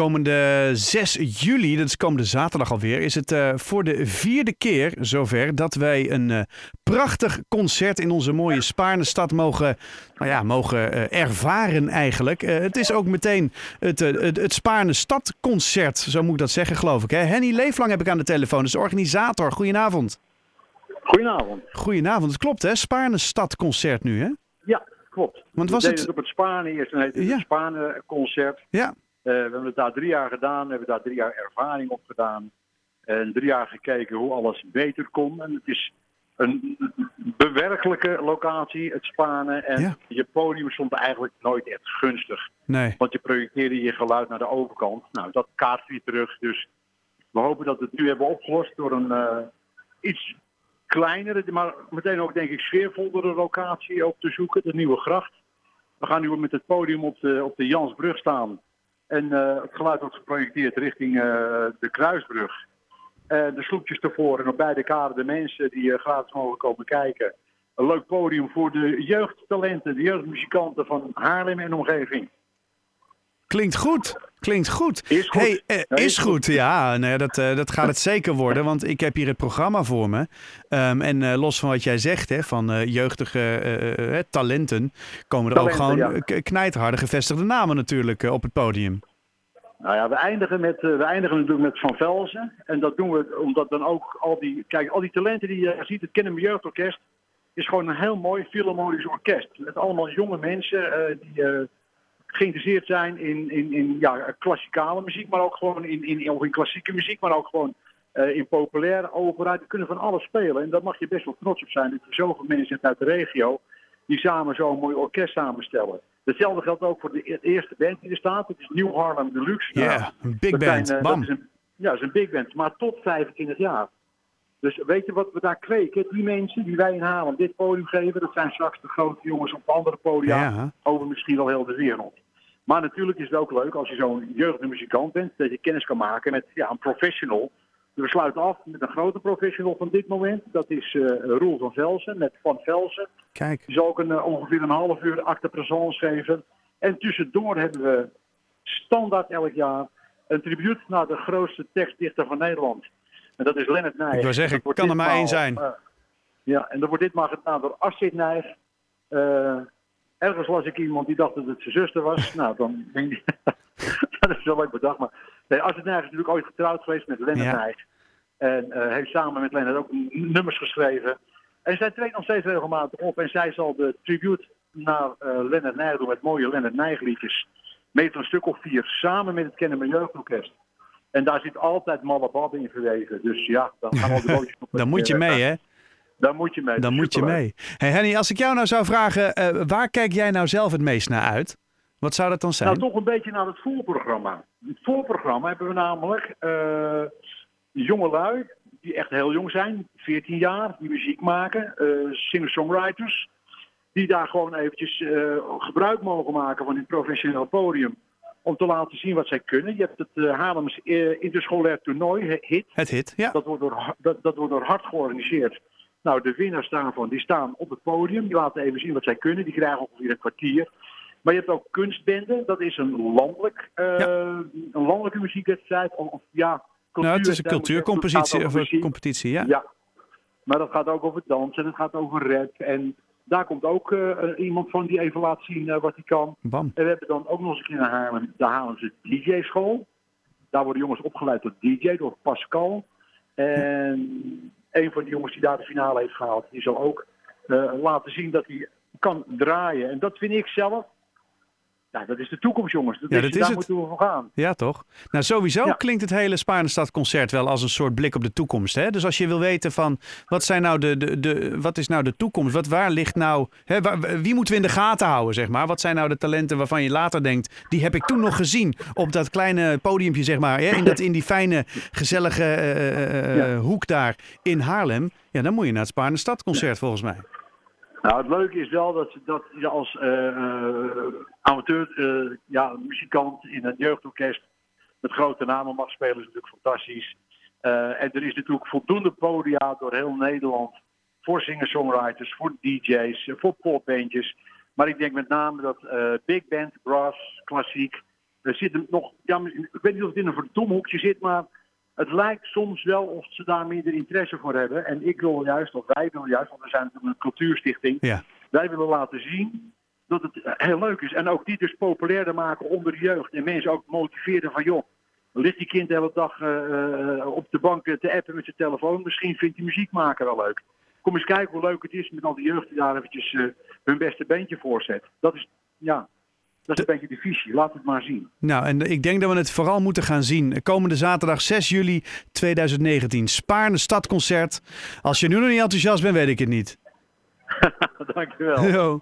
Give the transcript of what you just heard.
Komende 6 juli, dat is komende zaterdag alweer, is het uh, voor de vierde keer zover dat wij een uh, prachtig concert in onze mooie Spaarne stad mogen, nou ja, mogen uh, ervaren eigenlijk. het is ook meteen het, het, het Spaarne stadconcert, zo moet ik dat zeggen geloof ik. Hè? Henny Leeflang heb ik aan de telefoon, dus organisator. Goedenavond. Goedenavond. Goedenavond, het klopt hè, Spaarne stadconcert nu hè? Ja, klopt. Want was het... op het Spaarne eerst, het ja. het Spaarne concert. Ja. Uh, we hebben het daar drie jaar gedaan, we hebben daar drie jaar ervaring op gedaan. En drie jaar gekeken hoe alles beter kon. En het is een bewerkelijke locatie, het Spanen. En ja. je podium stond eigenlijk nooit echt gunstig. Nee. Want je projecteerde je geluid naar de overkant. Nou, dat kaart weer terug. Dus we hopen dat we het nu hebben opgelost door een uh, iets kleinere, maar meteen ook denk ik sfeervollere locatie ook te zoeken. De Nieuwe Gracht. We gaan nu met het podium op de, op de Jansbrug staan. En uh, het geluid wordt geprojecteerd richting uh, de Kruisbrug. En de sloepjes ervoor en op beide kaden de mensen die uh, gratis mogen komen kijken. Een leuk podium voor de jeugdtalenten, de jeugdmuzikanten van Haarlem en omgeving. Klinkt goed. Klinkt goed. Is goed. Hey, uh, is, is goed. goed. Ja, nee, dat, uh, dat gaat het zeker worden. Want ik heb hier het programma voor me. Um, en uh, los van wat jij zegt, hè, van jeugdige talenten, komen er talenten, ook gewoon ja. knijterharde gevestigde namen natuurlijk op het podium. Nou ja, we eindigen, met, we eindigen natuurlijk met Van Velzen. En dat doen we omdat dan ook al die, kijk, al die talenten die je ziet, het Kennen Jeugdorkest, is gewoon een heel mooi filharmonisch orkest. Met allemaal jonge mensen die geïnteresseerd zijn in, in, in ja, klassikale muziek, maar ook gewoon in, in, of in klassieke muziek, maar ook gewoon uh, in populaire opera. Die kunnen van alles spelen. En daar mag je best wel trots op zijn dat je zoveel mensen hebt uit de regio die samen zo'n mooi orkest samenstellen. Hetzelfde geldt ook voor de eerste band die er staat. Het is New Harlem Deluxe. Ja, yeah, een big band. Zijn, uh, Bam. Dat is een, ja, dat is een big band, maar tot 25 jaar. Dus weet je wat we daar kweken? Die mensen die wij in Haarlem dit podium geven, dat zijn straks de grote jongens op andere podia ja. over misschien wel heel de wereld. Maar natuurlijk is het ook leuk als je zo'n jeugdige muzikant bent, dat je kennis kan maken met ja, een professional. We sluiten af met een grote professional van dit moment. Dat is uh, Roel van Velsen met Van Velsen. Kijk. Die zal ook een, uh, ongeveer een half uur acte présence geven. En tussendoor hebben we standaard elk jaar een tribuut naar de grootste tekstdichter van Nederland. En dat is Lennart Nijg. Ik wil zeggen, ik kan er maar één zijn. Uh, ja, en dat wordt ditmaal gedaan door Astrid Nijg. Ergens was ik iemand die dacht dat het zijn zuster was. nou, dan denk ik, dat is wel leuk bedacht. Maar nee, Astrid Nijg is natuurlijk ooit getrouwd geweest met Lennart Ja. Nijg. En uh, heeft samen met Lennart ook nummers geschreven. En zij treedt nog steeds regelmatig op. En zij zal de tribute naar Lennart Nijg doen met mooie Lennart Nijg liedjes. Meter een stuk of vier, samen met het Kennen Jeugdorkest. En daar zit altijd Malle Bab in verweven. Dus ja, dan gaan al de bootjes op. Dan moet je mee, hè? Dan moet je mee. Dan moet je mee. Hey Henny, als ik jou nou zou vragen, uh, waar kijk jij nou zelf het meest naar uit? Wat zou dat dan zijn? Nou, toch een beetje naar het voorprogramma. Het voorprogramma hebben we namelijk uh, jongelui, die echt heel jong zijn, 14 jaar, die muziek maken, uh, singer-songwriters, die daar gewoon eventjes gebruik mogen maken van dit professionele podium. Om te laten zien wat zij kunnen. Je hebt het uh, Haarlems uh, interscholair toernooi, HIT. Het HIT, ja. Dat wordt door, dat, dat wordt door hard georganiseerd. Nou, de winnaars daarvan die staan op het podium. Die laten even zien wat zij kunnen. Die krijgen ongeveer een kwartier. Maar je hebt ook kunstbenden. Dat is een, landelijk, uh, ja. een landelijke muziekwedstrijd. Of, of, ja, nou, het is een cultuurcompetitie. Of een competitie, ja. ja. Maar dat gaat ook over dansen. Het gaat over rap. En daar komt ook uh, iemand van die even laat zien wat hij kan. Bam. En we hebben dan ook nog eens een keer naar Haarlem, de Haarlemse DJ-school. Daar worden jongens opgeleid tot DJ, door Pascal. En een van de jongens die daar de finale heeft gehaald, die zal ook uh, laten zien dat hij kan draaien. En dat vind ik zelf. Ja, dat is de toekomst, jongens. Dat ja, is, dat is daar het. moeten we voor gaan. Ja, toch? Nou, sowieso Ja. klinkt het hele Spaarnestad-concert wel als een soort blik op de toekomst. Hè? Dus als je wil weten van wat, zijn nou de, de, de, wat is nou de toekomst? Wat, waar ligt nou, hè, waar- wie moeten we in de gaten houden, zeg maar? Wat zijn nou de talenten waarvan je later denkt, die heb ik toen nog gezien op dat kleine podiumpje, zeg maar. Hè? In, dat, in die fijne, gezellige eh, eh, eh, Ja. hoek daar in Haarlem. Ja, dan moet je naar het Spaarnestad-concert volgens mij. Nou, het leuke is wel dat, dat je als eh, eh, amateur eh, ja, muzikant in een jeugdorkest met grote namen mag spelen, is natuurlijk fantastisch. En er is natuurlijk voldoende podia door heel Nederland voor singer-songwriters, voor DJ's, voor popbandjes. Maar ik denk met name dat big band, brass, klassiek, Er zit nog, ik weet niet of het in een verdomhoekje hoekje zit, maar het lijkt soms wel of ze daar minder interesse voor hebben. En ik wil juist, of wij willen juist, want we zijn natuurlijk een cultuurstichting, Ja. wij willen laten zien dat het eh, heel leuk is. En ook die dus populairder maken onder de jeugd. En mensen ook motiveren van, joh, ligt die kind de hele dag eh, eh, op de bank te appen met zijn telefoon. Misschien vindt die muziek maken wel leuk. Kom eens kijken hoe leuk het is met al die jeugd die daar eventjes hun beste beentje voor zet. Dat is, ja, dat is een beetje de visie. Laat het maar zien. Nou, en ik denk dat we het vooral moeten gaan zien. Komende zaterdag 6 juli 2019. Spaarne Stadconcert. Als je nu nog niet enthousiast bent, weet ik het niet. Dankjewel. Yo.